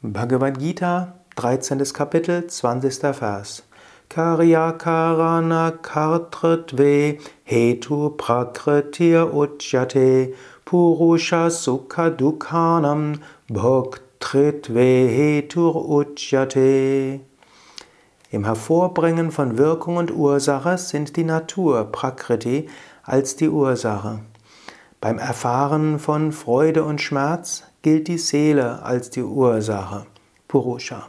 Bhagavad Gita, 13. Kapitel, 20. Vers. Karyakarana kartritve hetu prakritir uchyate purusha sukha dukhanam bhoktritve hetur uchyate. Im Hervorbringen von Wirkung und Ursache sind die Natur, Prakriti, als die Ursache. Beim Erfahren von Freude und Schmerz gilt die Seele als die Ursache, Purusha.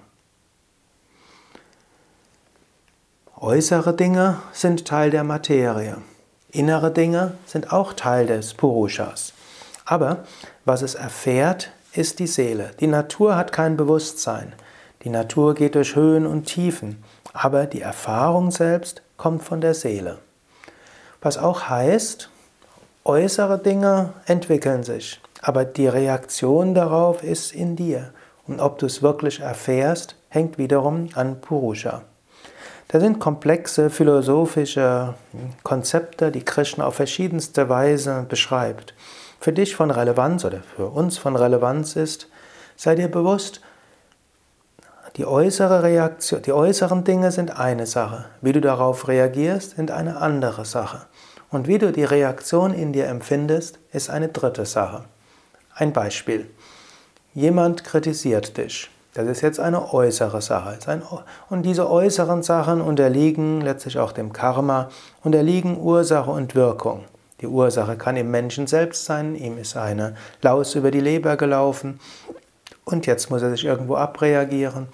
Äußere Dinge sind Teil der Materie. Innere Dinge sind auch Teil des Purushas. Aber was es erfährt, ist die Seele. Die Natur hat kein Bewusstsein. Die Natur geht durch Höhen und Tiefen. Aber die Erfahrung selbst kommt von der Seele. Was auch heißt, äußere Dinge entwickeln sich. Aber die Reaktion darauf ist in dir. Und ob du es wirklich erfährst, hängt wiederum an Purusha. Da sind komplexe philosophische Konzepte, die Krishna auf verschiedenste Weise beschreibt. Für dich von Relevanz oder für uns von Relevanz ist, sei dir bewusst, die äußere Reaktion, die äußeren Dinge sind eine Sache. Wie du darauf reagierst, sind eine andere Sache. Und wie du die Reaktion in dir empfindest, ist eine dritte Sache. Ein Beispiel. Jemand kritisiert dich. Das ist jetzt eine äußere Sache. Und diese äußeren Sachen unterliegen letztlich auch dem Karma, unterliegen Ursache und Wirkung. Die Ursache kann im Menschen selbst sein, ihm ist eine Laus über die Leber gelaufen und jetzt muss er sich irgendwo abreagieren.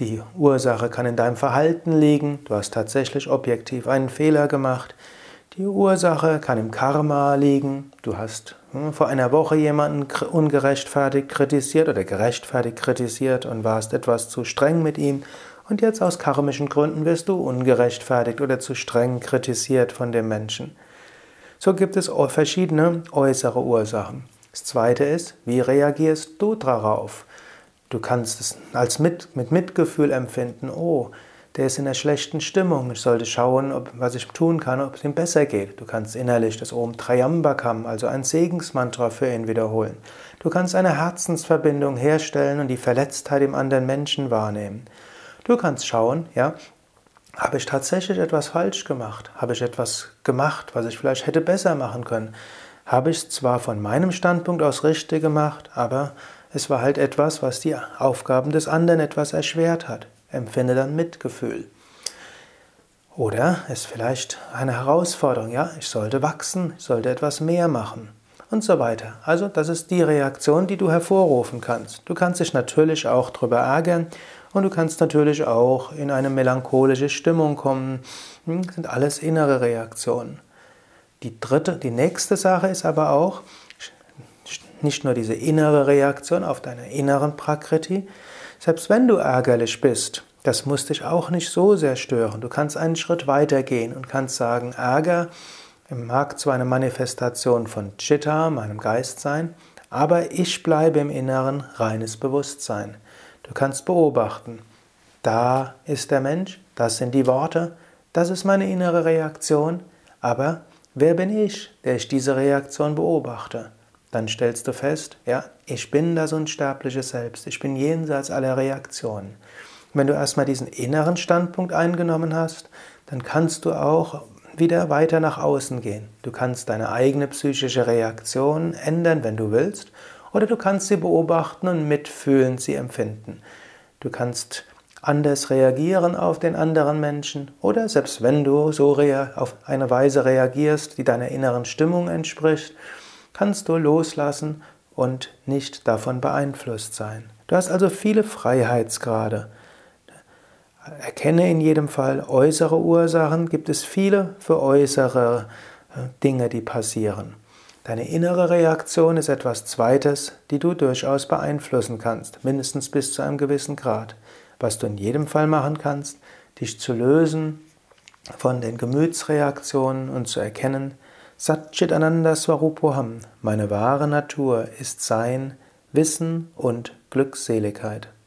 Die Ursache kann in deinem Verhalten liegen, du hast tatsächlich objektiv einen Fehler gemacht. Die Ursache kann im Karma liegen. Du hast hm, vor einer Woche jemanden ungerechtfertigt kritisiert oder gerechtfertigt kritisiert und warst etwas zu streng mit ihm. Und jetzt aus karmischen Gründen wirst du ungerechtfertigt oder zu streng kritisiert von dem Menschen. So gibt es verschiedene äußere Ursachen. Das zweite ist, wie reagierst du darauf? Du kannst es als mit, mit Mitgefühl empfinden. Oh, der ist in einer schlechten Stimmung. Ich sollte schauen, ob, was ich tun kann, ob es ihm besser geht. Du kannst innerlich das Om Trayambakam, also ein Segensmantra für ihn wiederholen. Du kannst eine Herzensverbindung herstellen und die Verletztheit im anderen Menschen wahrnehmen. Du kannst schauen, ja, habe ich tatsächlich etwas falsch gemacht? Habe ich etwas gemacht, was ich vielleicht hätte besser machen können? Habe ich es zwar von meinem Standpunkt aus richtig gemacht, aber es war halt etwas, was die Aufgaben des anderen etwas erschwert hat empfinde dann Mitgefühl. Oder es ist vielleicht eine Herausforderung, ja, ich sollte wachsen, ich sollte etwas mehr machen und so weiter. Also das ist die Reaktion, die du hervorrufen kannst. Du kannst dich natürlich auch darüber ärgern und du kannst natürlich auch in eine melancholische Stimmung kommen. Das hm, sind alles innere Reaktionen. Die dritte, die nächste Sache ist aber auch nicht nur diese innere Reaktion auf deiner inneren Prakriti, selbst wenn du ärgerlich bist, das muss dich auch nicht so sehr stören. Du kannst einen Schritt weiter gehen und kannst sagen, Ärger mag zwar eine Manifestation von Chitta, meinem Geist sein, aber ich bleibe im Inneren reines Bewusstsein. Du kannst beobachten, da ist der Mensch, das sind die Worte, das ist meine innere Reaktion, aber wer bin ich, der ich diese Reaktion beobachte? Dann stellst du fest, ja, ich bin das unsterbliche Selbst, ich bin jenseits aller Reaktionen. wenn du erstmal diesen inneren Standpunkt eingenommen hast, dann kannst du auch wieder weiter nach außen gehen. Du kannst deine eigene psychische Reaktion ändern, wenn du willst, oder du kannst sie beobachten und mitfühlend sie empfinden. Du kannst anders reagieren auf den anderen Menschen oder selbst wenn du so auf eine Weise reagierst, die deiner inneren Stimmung entspricht, kannst du loslassen und nicht davon beeinflusst sein. Du hast also viele Freiheitsgrade. Erkenne in jedem Fall äußere Ursachen, gibt es viele für äußere äh, Dinge, die passieren. Deine innere Reaktion ist etwas Zweites, die du durchaus beeinflussen kannst, mindestens bis zu einem gewissen Grad. Was du in jedem Fall machen kannst, dich zu lösen von den Gemütsreaktionen und zu erkennen, Satchitananda Swarupoham, meine wahre Natur ist Sein, Wissen und Glückseligkeit.